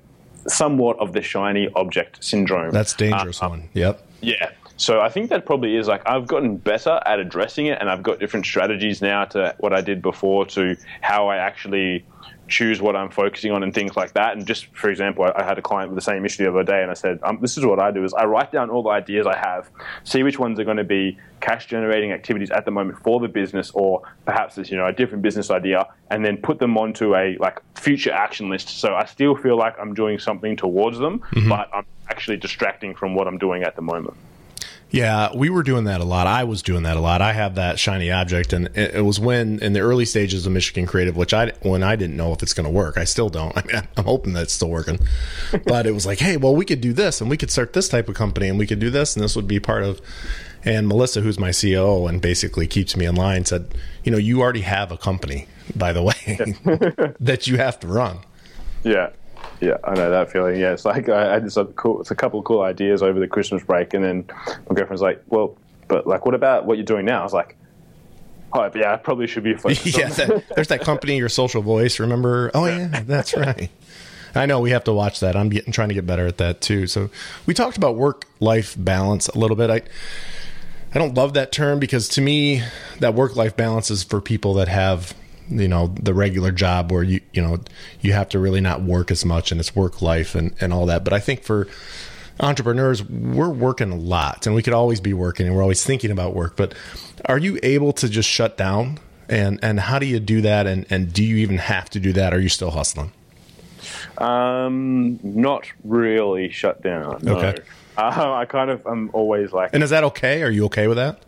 somewhat of the shiny object syndrome. That's dangerous uh, one. Yep. Yeah. So I think that probably is like I've gotten better at addressing it, and I've got different strategies now to what I did before to how I actually choose what I'm focusing on and things like that. And just for example, I, I had a client with the same issue the other day, and I said, um, "This is what I do: is I write down all the ideas I have, see which ones are going to be cash generating activities at the moment for the business, or perhaps it's you know a different business idea, and then put them onto a like future action list. So I still feel like I'm doing something towards them, mm-hmm. but I'm actually distracting from what I'm doing at the moment." Yeah, we were doing that a lot. I was doing that a lot. I have that shiny object, and it, was when in the early stages of Michigan Creative, which I when I didn't know if it's going to work. I still don't. I mean, I'm hoping that it's still working, but it was like, hey, well, we could do this, and we could start this type of company, and we could do this, and this would be part of. And Melissa, who's my CEO and basically keeps me in line, said, you know, you already have a company, by the way, that you have to run. Yeah. Yeah, I know that feeling. Yeah, it's like I had this uh, cool, it's a couple of cool ideas over the Christmas break, and then my girlfriend's like, "Well, but like, what about what you're doing now?" I was like, "Oh, yeah, I probably should be focused." yeah, that, there's that company, your social voice. Remember? Oh yeah, that's right. I know we have to watch that. I'm getting trying to get better at that too. So we talked about work life balance a little bit. I I don't love that term because to me that work life balance is for people that have you know the regular job where you you know you have to really not work as much and it's work life and and all that. But i think for entrepreneurs we're working a lot and we could always be working and we're always thinking about work. But are you able to just shut down? And and how do you do that? And and do you even have to do that? Are you still hustling? Um not really shut down no. okay. Uh, i kind of i'm always like and is that okay? Are you okay with that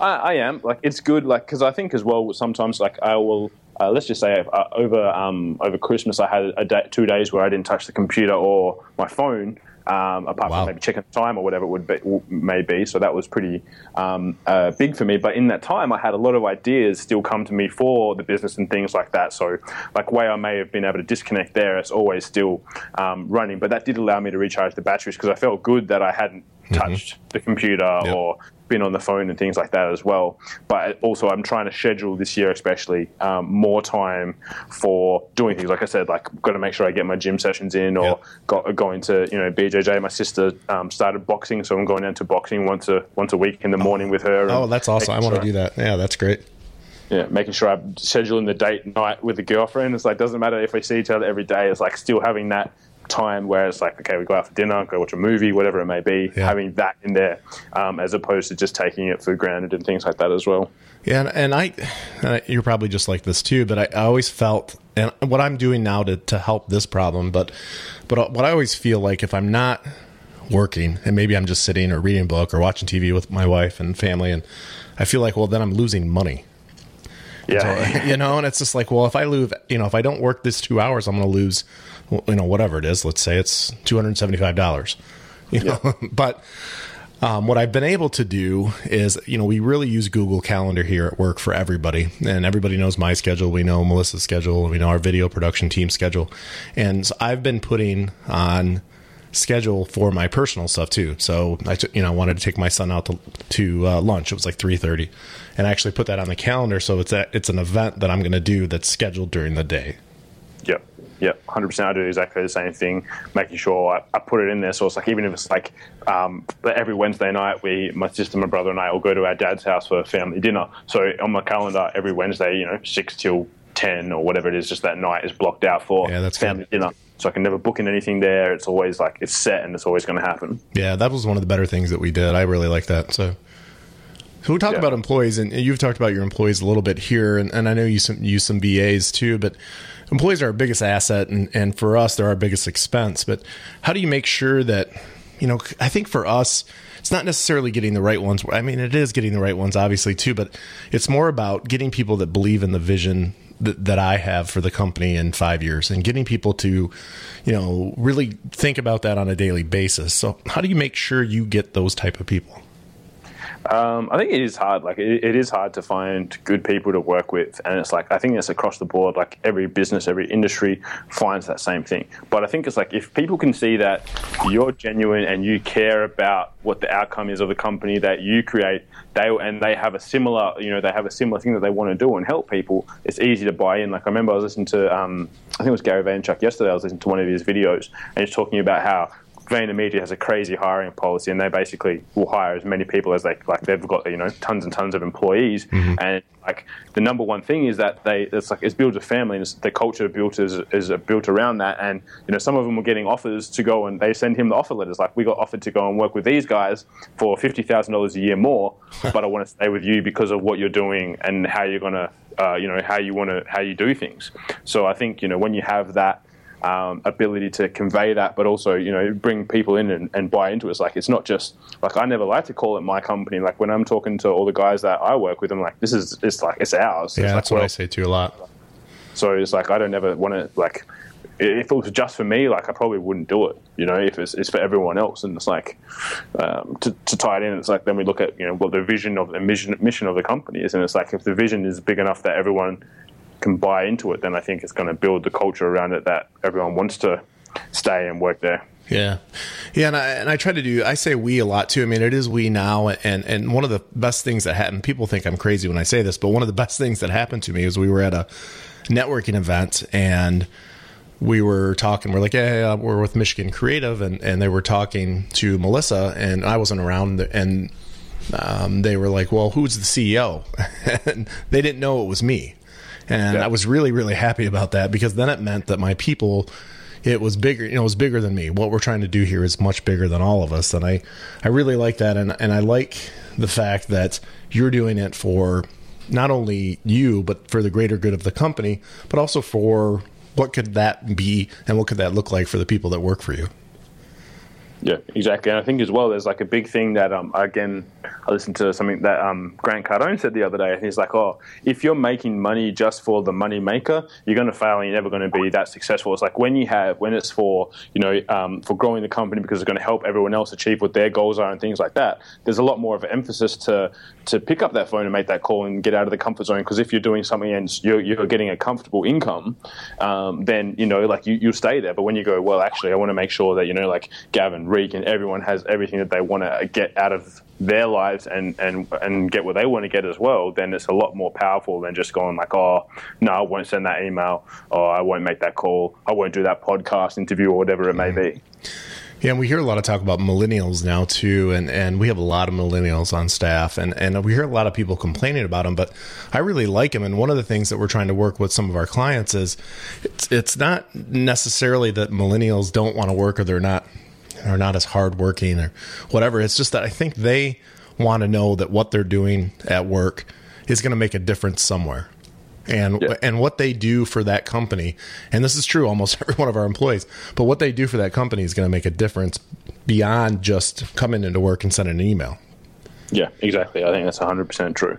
I, I am like it's good like because I think as well sometimes like I will uh, let's just say uh, over um, over Christmas I had a day, two days where I didn't touch the computer or my phone. Um, apart wow. from maybe checking time or whatever it would be, may be. So that was pretty um, uh, big for me. But in that time, I had a lot of ideas still come to me for the business and things like that. So, like way I may have been able to disconnect there, it's always still um, running. But that did allow me to recharge the batteries because I felt good that I hadn't. Touched mm-hmm. the computer yep. or been on the phone and things like that as well. But also, I'm trying to schedule this year, especially um, more time for doing things. Like I said, like got to make sure I get my gym sessions in, or yep. got going to you know BJJ. My sister um, started boxing, so I'm going down to boxing once a once a week in the morning with her. Oh, that's awesome! I want to do that. Yeah, that's great yeah, making sure I'm scheduling the date night with the girlfriend. It's like doesn't matter if we see each other every day. It's like still having that time where it's like, okay, we go out for dinner, go watch a movie, whatever it may be, yeah. having that in there um, as opposed to just taking it for granted and things like that as well. Yeah, and, and I, and you're probably just like this too, but I, I, always felt, and what I'm doing now to, to help this problem, but, but what I always feel like if I'm not working and maybe I'm just sitting or reading a book or watching TV with my wife and family, and I feel like, well, then I'm losing money. Yeah. you know, and it's just like, well, if I lose, you know, if I don't work this two hours, I'm going to lose you know, whatever it is. Let's say it's two hundred seventy-five dollars. You know, yeah. but um, what I've been able to do is, you know, we really use Google Calendar here at work for everybody, and everybody knows my schedule. We know Melissa's schedule. We know our video production team schedule, and so I've been putting on schedule for my personal stuff too. So I, t- you know, I wanted to take my son out to, to uh, lunch. It was like three thirty, and I actually put that on the calendar. So it's a, it's an event that I'm going to do that's scheduled during the day. Yeah, hundred percent. I do exactly the same thing, making sure I, I, put it in there. So it's like even if it's like um, every Wednesday night, we, my sister, my brother, and I will go to our dad's house for a family dinner. So on my calendar, every Wednesday, you know, six till ten or whatever it is, just that night is blocked out for yeah, that's family good. dinner. So I can never book in anything there. It's always like it's set and it's always going to happen. Yeah, that was one of the better things that we did. I really like that. So. So we talk yeah. about employees, and you've talked about your employees a little bit here, and, and I know you some, use some VAs too. But employees are our biggest asset, and, and for us, they're our biggest expense. But how do you make sure that you know, I think for us, it's not necessarily getting the right ones. I mean, it is getting the right ones, obviously, too, but it's more about getting people that believe in the vision that, I have for the company in five years and getting people to, you know, really think about that on a daily basis. So, how do you make sure you get those type of people? Um, I think it is hard. Like it, it is hard to find good people to work with, and it's like I think it's across the board. Like every business, every industry finds that same thing. But I think it's like if people can see that you're genuine and you care about what the outcome is of the company that you create, they and they have a similar, you know, they have a similar thing that they want to do and help people. It's easy to buy in. Like I remember I was listening to, um, I think it was Gary Vaynerchuk yesterday. I was listening to one of his videos, and he's talking about how VaynerMedia has a crazy hiring policy, and they basically will hire as many people as they like. They've got you know tons and tons of employees, mm-hmm. and like the number one thing is that they it's like it's built a family, and the culture built is is built around that. And you know some of them were getting offers to go, and they send him the offer letters. Like we got offered to go and work with these guys for fifty thousand dollars a year more, but I want to stay with you because of what you're doing and how you're gonna uh, you know how you want to how you do things. So I think you know when you have that um, ability to convey that, but also you know bring people in and, and, buy into it. It's like it's not just like I never like to call it my company. Like when I'm talking to all the guys that I work with, I'm like, this is it's like it's ours. Yeah, it's that's like, what well, I say to you a lot. So it's like I don't ever want to like if it was just for me, like I probably wouldn't do it. You know, if it's, it's for everyone else, and it's like um, to, to, tie it in, it's like then we look at you know what the vision of the mission mission of the company is, and it's like if the vision is big enough that everyone can buy into it, then I think it's going to build the culture around it that everyone wants to stay and work there. Yeah, yeah, and I and I try to do. I say we a lot too. I mean, it is we now, and and one of the best things that happened. People think I'm crazy when I say this, but one of the best things that happened to me is we were at a networking event and we were talking. We're like, yeah, we're with Michigan Creative, and and they were talking to Melissa, and I wasn't around, and um, they were like, well, who's the CEO? and they didn't know it was me. And yeah. I was really, really happy about that because then it meant that my people, it was bigger, you know, it was bigger than me. What we're trying to do here is much bigger than all of us. And I, I really like that. And, and I like the fact that you're doing it for not only you, but for the greater good of the company, but also for what could that be and what could that look like for the people that work for you. Yeah, exactly. And I think as well, there's like a big thing that, um, again, I listened to something that um, Grant Cardone said the other day. And he's like, oh, if you're making money just for the money maker, you're going to fail and you're never going to be that successful. It's like when you have, when it's for, you know, um, for growing the company because it's going to help everyone else achieve what their goals are and things like that, there's a lot more of an emphasis to, to pick up that phone and make that call and get out of the comfort zone. Because if you're doing something and you're, you're getting a comfortable income, um, then, you know, like you, you'll stay there. But when you go, well, actually, I want to make sure that, you know, like Gavin, Reek, and everyone has everything that they want to get out of their lives and, and, and get what they want to get as well, then it's a lot more powerful than just going like, oh, no, I won't send that email, or I won't make that call, I won't do that podcast interview, or whatever it may be. Yeah, and we hear a lot of talk about millennials now too, and, and we have a lot of millennials on staff, and, and we hear a lot of people complaining about them, but I really like them. And one of the things that we're trying to work with some of our clients is it's, it's not necessarily that millennials don't want to work or they're not are not as hardworking or whatever. It's just that I think they want to know that what they're doing at work is going to make a difference somewhere. And yeah. and what they do for that company, and this is true almost every one of our employees, but what they do for that company is going to make a difference beyond just coming into work and sending an email. Yeah, exactly. I think that's 100% true.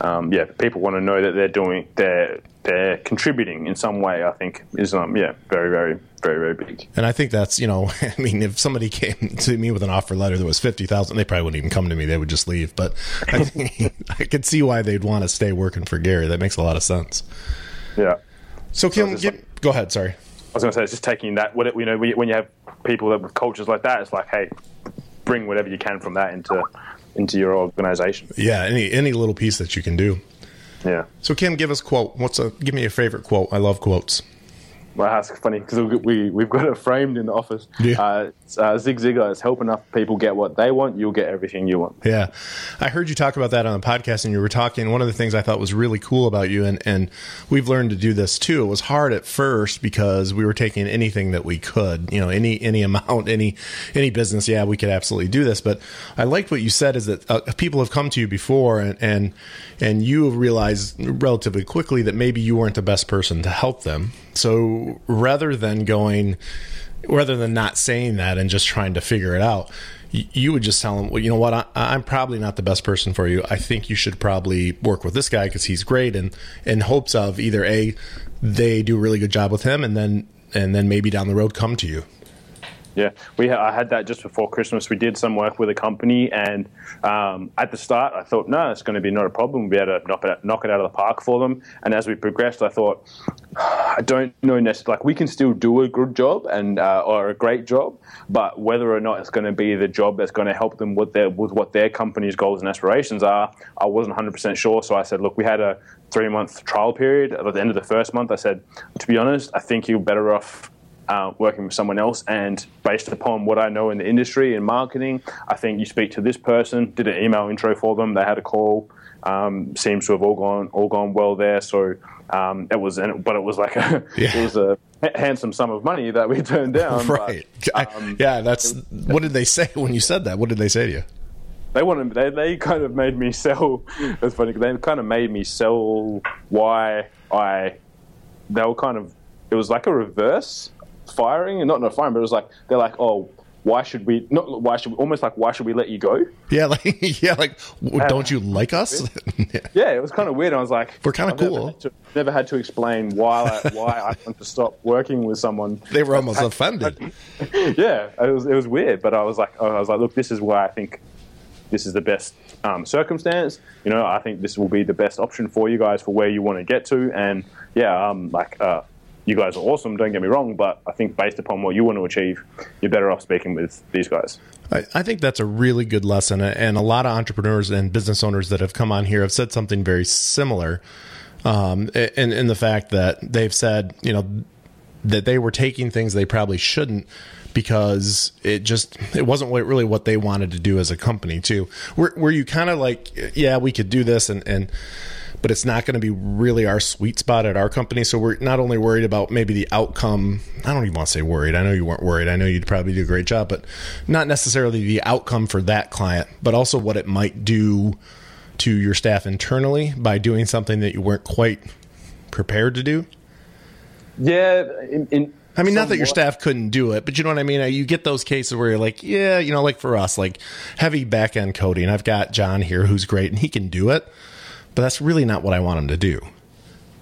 Um, yeah, people want to know that they're doing they're they're contributing in some way. I think is um, yeah very very very very big. And I think that's you know I mean if somebody came to me with an offer letter that was fifty thousand, they probably wouldn't even come to me. They would just leave. But I think I could see why they'd want to stay working for Gary. That makes a lot of sense. Yeah. So Kim, so get, go ahead. Sorry. I was going to say it's just taking that. What you know when you have people that with cultures like that, it's like hey, bring whatever you can from that into into your organization. Yeah, any any little piece that you can do. Yeah. So Kim, give us quote. What's a give me a favorite quote? I love quotes. Well, that's funny because we, we have got it framed in the office. Yeah. Uh, uh, Zig Ziglar is help enough people get what they want, you'll get everything you want. Yeah, I heard you talk about that on the podcast, and you were talking. One of the things I thought was really cool about you, and and we've learned to do this too. It was hard at first because we were taking anything that we could, you know, any any amount, any any business. Yeah, we could absolutely do this. But I liked what you said is that uh, people have come to you before, and and and you have realized relatively quickly that maybe you weren't the best person to help them So rather than going, rather than not saying that and just trying to figure it out, you would just tell them, well, you know what, I, am probably not the best person for you. I think you should probably work with this guy because he's great, and in hopes of either a they do a really good job with him, and then and then maybe down the road come to you. Yeah, we I had that just before Christmas. We did some work with a company, and um, at the start, I thought, no, it's going to be not a problem. We'll be able to knock it, knock it out of the park for them. And as we progressed, I thought, I don't know. Like we can still do a good job and uh, or a great job, but whether or not it's going to be the job that's going to help them with their with what their company's goals and aspirations are, I wasn't 100 percent sure. So I said, look, we had a three month trial period. At the end of the first month, I said, to be honest, I think you're better off uh, working with someone else. And based upon what I know in the industry and marketing, I think you speak to this person, did an email intro for them, they had a call. Um, seems to have all gone all gone well there. So um, it was, but it was like a yeah. it was a handsome sum of money that we turned down. Right? But, um, yeah, that's what did they say when you said that? What did they say to you? They wanted they they kind of made me sell. It's funny. They kind of made me sell why I. They were kind of. It was like a reverse firing, and not not firing, but it was like they're like, oh, why should we not? Why should we, almost like why should we let you go? Yeah, like yeah, like don't you like us? yeah. yeah. it was kind of weird. I was like, we're kind of cool. Never had, to, never had, to, explain why I, why I want to stop working with someone. They were almost offended. yeah, it was it was weird, but I was like, I was like, look, this is why I think this is the best um, circumstance. You know, I think this will be the best option for you guys for where you want to get to, and yeah, um, like. Uh, you guys are awesome, don't get me wrong, but I think based upon what you want to achieve, you're better off speaking with these guys. I, think that's a really good lesson. And a lot of entrepreneurs and business owners that have come on here have said something very similar. Um, in, in the fact that they've said, you know, that they were taking things they probably shouldn't because it just it wasn't really what they wanted to do as a company too. Were, were you kind of like, yeah, we could do this and and but it's not going to be really our sweet spot at our company. So we're not only worried about maybe the outcome. I don't even want to say worried. I know you weren't worried. I know you'd probably do a great job, but not necessarily the outcome for that client, but also what it might do to your staff internally by doing something that you weren't quite prepared to do. Yeah, in, in I mean, not that your staff couldn't do it, but you know what I mean. You get those cases where you're like, yeah, you know, like for us, like heavy back end coding. I've got John here who's great and he can do it but that's really not what I want them to do.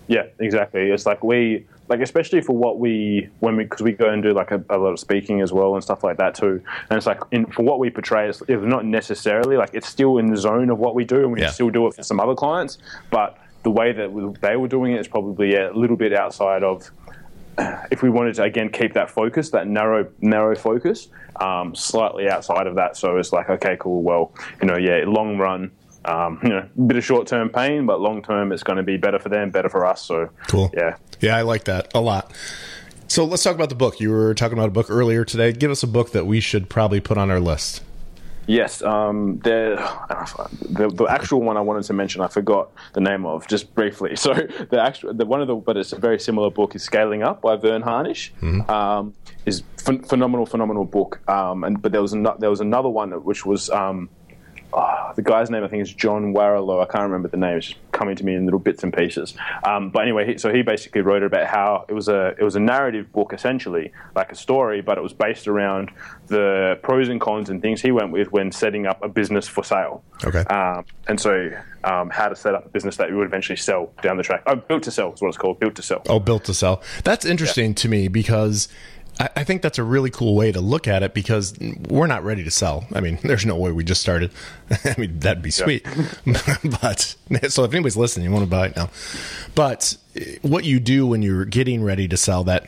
Yeah, exactly. It's like we like especially for what we when we because we go and do like a, a, lot of speaking as well and stuff like that too. And it's like in, for what we portray, it's, it's, not necessarily like it's still in the zone of what we do, and we yeah. still do it for some other clients. But the way that they were doing it is probably a little bit outside of if we wanted to again keep that focus, that narrow narrow focus, um, slightly outside of that. So it's like, okay, cool. Well, you know, yeah, long run, um, you know, a bit of short term pain, but long term it's going to be better for them, better for us. So cool. Yeah, yeah, I like that a lot. So let's talk about the book. You were talking about a book earlier today. Give us a book that we should probably put on our list. Yes, um, the, the, the actual one I wanted to mention, I forgot the name of just briefly. So the actual the one of the but it's a very similar book is Scaling Up by Verne Harnish. Mm-hmm. Um, is ph- phenomenal, phenomenal book. Um, and but there was an, there was another one which was um, oh, the guy's name I think is John Warrillow. I can't remember the name. It's just coming to me in little bits and pieces. Um, but anyway, he, so he basically wrote it about how it was a it was a narrative book essentially, like a story, but it was based around the pros and cons and things he went with when setting up a business for sale. Okay. Um, and so um, how to set up a business that you would eventually sell down the track. Oh, built to sell is what it's called. Built to sell. Oh, built to sell. That's interesting yeah. to me because I, think that's a really cool way to look at it because we're not ready to sell. I mean, there's no way we just started. I mean, that'd be sweet. Yeah. but so if anybody's listening, you want to buy it now. But eh, what you do when you're getting ready to sell that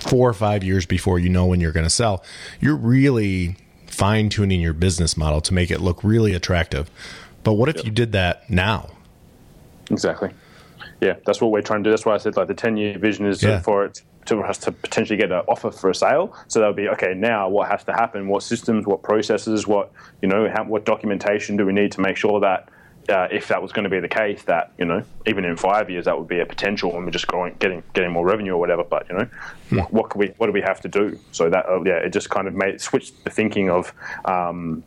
four or five years before you know when you're going to sell, you're really fine tuning your business model to make it look really attractive. But what if yep. you did that now? Exactly. Yeah, that's what we're trying to do. That's why I said like the ten year vision is yeah. for it to us to potentially get an offer for a sale. So they'll be okay. Now, what has to happen? What systems? What processes? What you know? How, what documentation do we need to make sure that uh, if that was going to be the case, that you know, even in five years, that would be a potential, and we're just growing, getting getting more revenue or whatever. But you know, hmm. what, what we what do we have to do? So that uh, yeah, it just kind of made switched the thinking of um,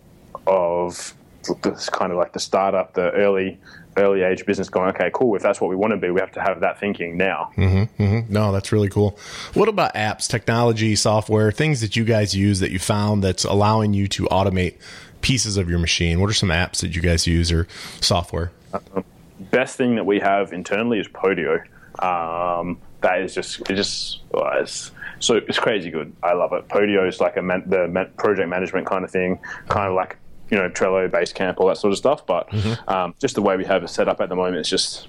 of this kind of like the startup, the early early age business going, okay, cool. If that's what we want to be, we have to have that thinking now. Mm-hmm, mm-hmm. No, that's really cool. What about apps, technology, software, things that you guys use that you found that's allowing you to automate pieces of your machine? What are some apps that you guys use or software? Um, best thing that we have internally is Podio. Um, that is just it just oh, it's, so it's crazy good. I love it. Podio is like a man, the project management kind of thing, kind of like you know Trello, Basecamp, all that sort of stuff. But mm-hmm. um, just the way we have it set up at the moment, it's just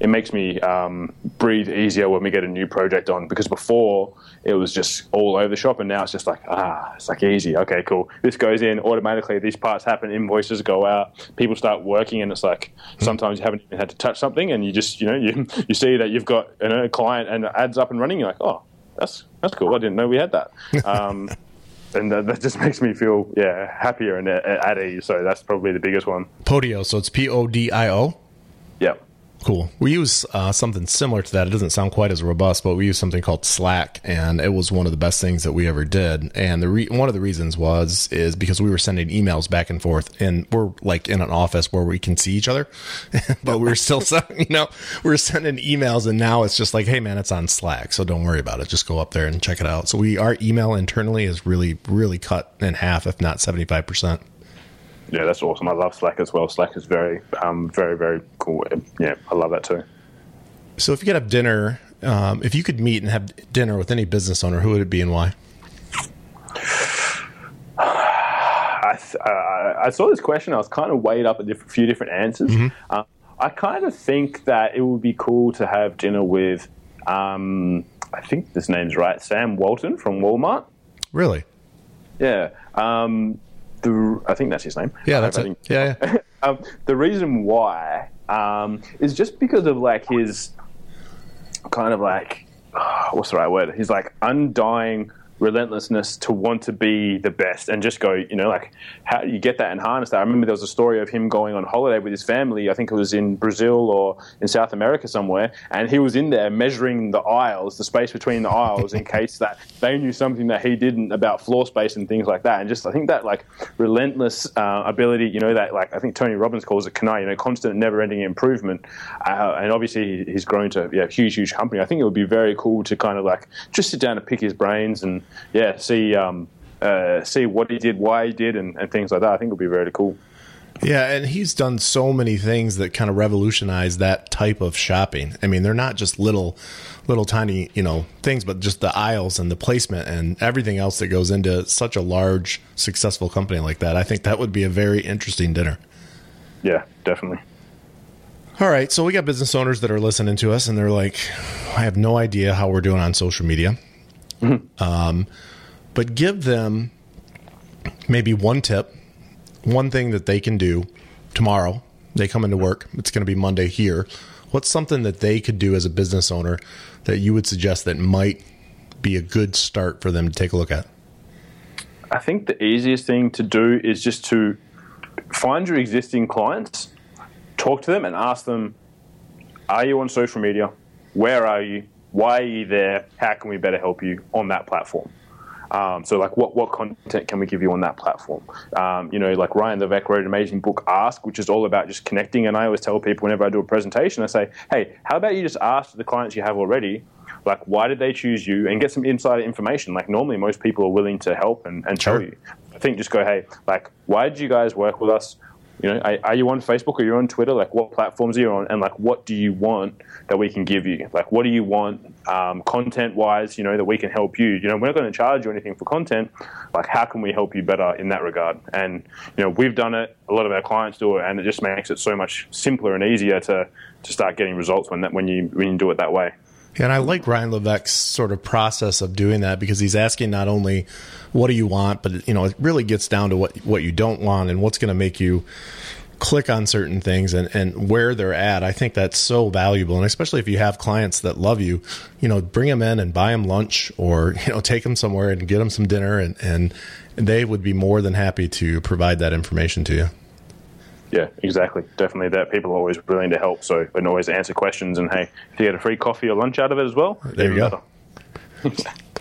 it makes me um, breathe easier when we get a new project on because before it was just all over the shop and now it's just like ah it's like easy. Okay cool. This goes in automatically. These parts happen. Invoices go out. People start working and it's like hmm. sometimes you haven't even had to touch something and you just you know you, you see that you've got you know, a client and it adds up and running. You're like oh that's that's cool. I didn't know we had that. Um, and that, that, just makes me feel yeah happier and at, at ease. So that's probably the biggest one. Podio. So it's P-O-D-I-O yeah Cool. We use uh, something similar to that. It doesn't sound quite as robust, but we use something called Slack, and it was one of the best things that we ever did. And the re- one of the reasons was is because we were sending emails back and forth, and we're like in an office where we can see each other, but we are still, you know, we are sending emails, and now it's just like, hey man, it's on Slack, so don't worry about it. Just go up there and check it out. So we our email internally is really really cut in half, if not seventy five percent yeah, that's awesome. I love Slack as well. Slack is very, um, very, very cool. Yeah, I love that too. So, if you could have dinner, um, if you could meet and have dinner with any business owner, who would it be and why? I, uh, I saw this question. I was kind of weighed up a diff- few different answers. Mm-hmm. Uh, I kind of think that it would be cool to have dinner with, um, I think this name's right, Sam Walton from Walmart. Really? Yeah. Um, the I think that's his name. Yeah, that's it. Yeah, yeah. um, the reason why um, is just because of like his kind of like what's the right word? He's like undying relentlessness to want to be the best and just go, you know, like how do you get that and harness that? I remember there was a story of him going on holiday with his family. I think it was in Brazil or in South America somewhere, and he was in there measuring the aisles, the space between the aisles, in case that they knew something that he didn't about floor space and things like that. And just I think that like relentless uh, ability, you know, that like I think Tony Robbins calls it CANI, you know, constant, never-ending improvement. Uh, and obviously he's grown to yeah, a huge, huge company. I think it would be very cool to kind of like just sit down and pick his brains and yeah, see um, uh, see what he did, why he did, and, and things like that. I think it would be really cool. Yeah, and he's done so many things that kind of revolutionize that type of shopping. I mean, they're not just little, little tiny, you know, things, but just the aisles and the placement and everything else that goes into such a large, successful company like that. I think that would be a very interesting dinner. Yeah, definitely. All right, so we got business owners that are listening to us, and they're like, "I have no idea how we're doing on social media." Mm-hmm. Um, but give them maybe one tip, one thing that they can do tomorrow. They come into work. It's going to be Monday here. What's something that they could do as a business owner that you would suggest that might be a good start for them to take a look at? I think the easiest thing to do is just to find your existing clients, talk to them, and ask them Are you on social media? Where are you? Why are you there? How can we better help you on that platform? Um, so, like, what, what content can we give you on that platform? Um, you know, like Ryan Levesque wrote an amazing book, Ask, which is all about just connecting. And I always tell people whenever I do a presentation, I say, hey, how about you just ask the clients you have already, like, why did they choose you? And get some insider information. Like, normally most people are willing to help and, and tell sure. you. I think just go, hey, like, why did you guys work with us? You know, are, are you on Facebook or you're on Twitter? Like, what platforms are you on? And like, what do you want that we can give you? Like, what do you want um, content-wise? You know, that we can help you. You know, we're not going to charge you anything for content. Like, how can we help you better in that regard? And you know, we've done it. A lot of our clients do it, and it just makes it so much simpler and easier to to start getting results when that when you when you do it that way. And I like Ryan Levesque's sort of process of doing that because he's asking not only what do you want, but you know, it really gets down to what what you don't want and what's going to make you click on certain things and, and where they're at. I think that's so valuable. And especially if you have clients that love you, you know, bring them in and buy them lunch or, you know, take them somewhere and get them some dinner and, and they would be more than happy to provide that information to you. Yeah, exactly. Definitely that. People are always willing to help, so and always answer questions. And hey, if you get a free coffee or lunch out of it as well, there you go.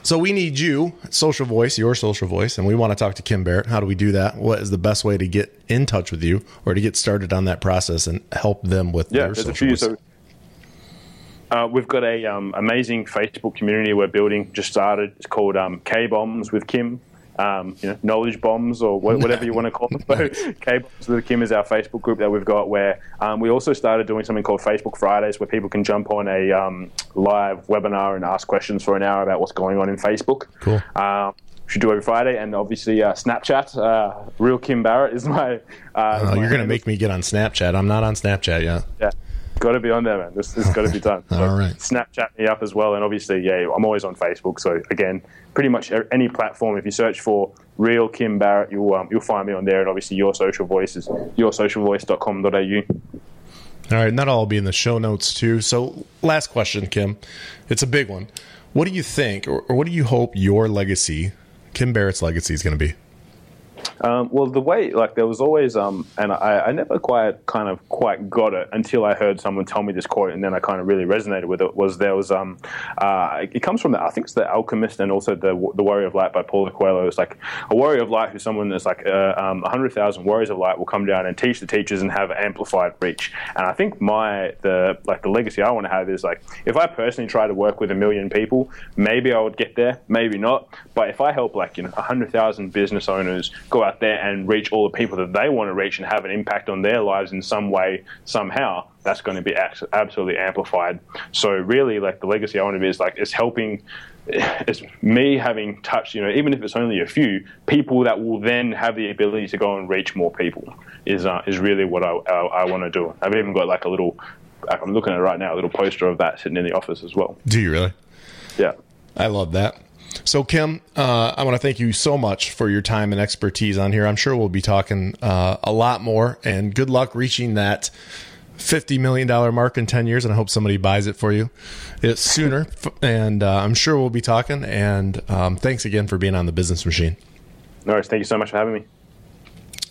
So we need you, social voice, your social voice, and we want to talk to Kim Barrett. How do we do that? What is the best way to get in touch with you or to get started on that process and help them with Yeah, their there's a social few. voice? So, uh, we've got a um, amazing Facebook community we're building. Just started. It's called um, K Bombs with Kim. Um, you know, knowledge bombs or wha- whatever you want to call them. So with Kim is our Facebook group that we've got. Where um, we also started doing something called Facebook Fridays, where people can jump on a um, live webinar and ask questions for an hour about what's going on in Facebook. Cool. Um, should do every Friday, and obviously uh, Snapchat. Uh, Real Kim Barrett is my. Uh, Oh, my you're going to make me get on Snapchat. I'm not on Snapchat yet. Yeah, got to be on there, man. This has got to be done. All right. Snapchat me up as well, and obviously, yeah, I'm always on Facebook. So again, pretty much any platform. If you search for real Kim Barrett, you'll um, you'll find me on there, and obviously, your social voice is yoursocialvoice.com.au. All right, and that'll all be in the show notes too. So, last question, Kim. It's a big one. What do you think, or, or what do you hope your legacy, Kim Barrett's legacy, is going to be? Um, well, the way like there was always, um, and I, I never quite kind of quite got it until I heard someone tell me this quote, and then I kind of really resonated with it. Was there was um, uh, it comes from the I think it's the Alchemist and also the the Warrior of Light by Paulo Coelho. It's like a Warrior of Light who's someone that's like uh, um, hundred thousand Warriors of Light will come down and teach the teachers and have amplified reach. And I think my the like the legacy I want to have is like if I personally try to work with a million people, maybe I would get there, maybe not. But if I help like you know hundred thousand business owners go out there and reach all the people that they want to reach and have an impact on their lives in some way somehow, that's going to be absolutely amplified. So really, like the legacy I want to be is like it's helping. It's me having touched, you know, even if it's only a few people that will then have the ability to go and reach more people is uh, is really what I, I, I want to do. I've even got like a little, I'm looking at it right now, a little poster of that sitting in the office as well. Do you really? Yeah. I love that. So, Kim, uh, I want to thank you so much for your time and expertise on here. I'm sure we'll be talking uh, a lot more, and good luck reaching that $50 million mark in 10 years. And I hope somebody buys it for you it's sooner. And uh, I'm sure we'll be talking. And um, thanks again for being on the business machine. No worries. Thank you so much for having me.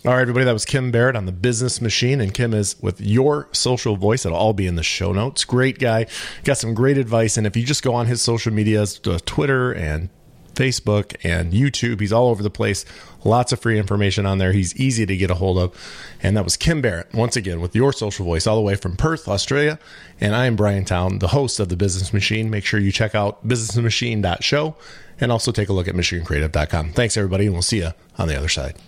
All right, everybody, that was Kim Barrett on the Business Machine, and Kim is with Your Social Voice. It'll all be in the show notes. Great guy, got some great advice, and if you just go on his social medias, uh, Twitter and Facebook and YouTube, he's all over the place. Lots of free information on there. He's easy to get a hold of, and that was Kim Barrett once again with Your Social Voice, all the way from Perth, Australia. And I am Brian Town, the host of the Business Machine. Make sure you check out businessmachine.show and also take a look at michigancreative.com. Thanks, everybody, and we'll see you on the other side.